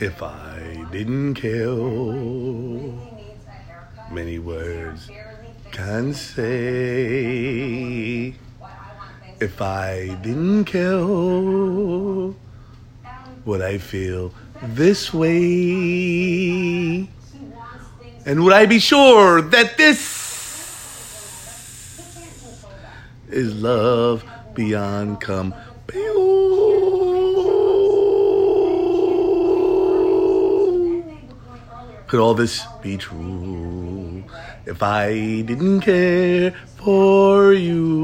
If I didn't kill, many words can say. If I didn't kill, would I feel this way? And would I be sure that this is love beyond compare? Could all this be true if I didn't care for you?